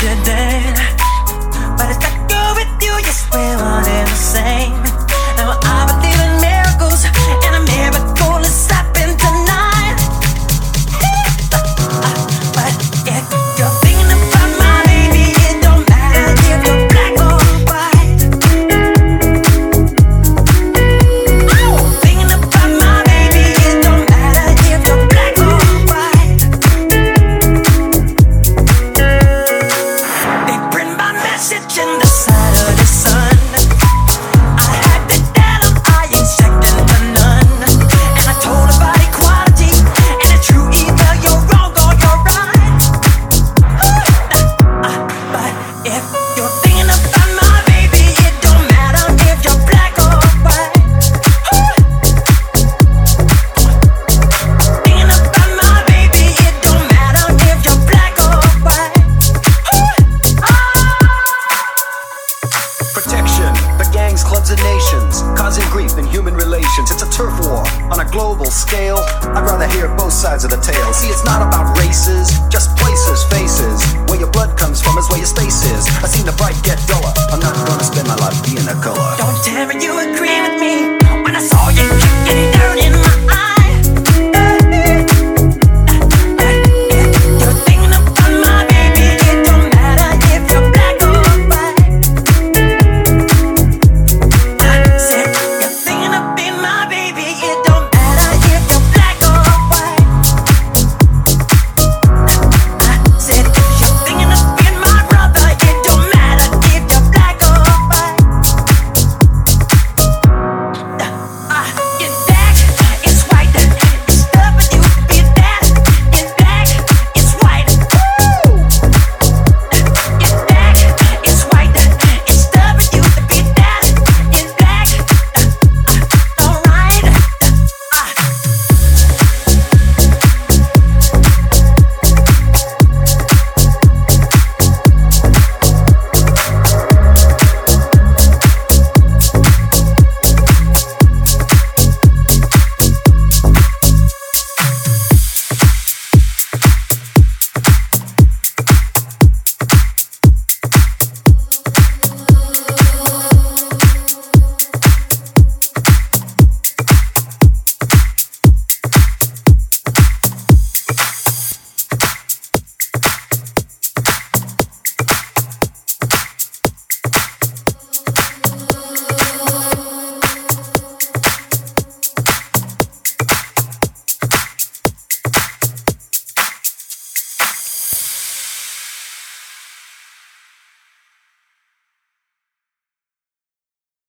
good then. But it's not good with you, yes, we're one and the same. Scale. I'd rather hear both sides of the tale. See, it's not about races, just places, faces. Where your blood comes from is where your space is.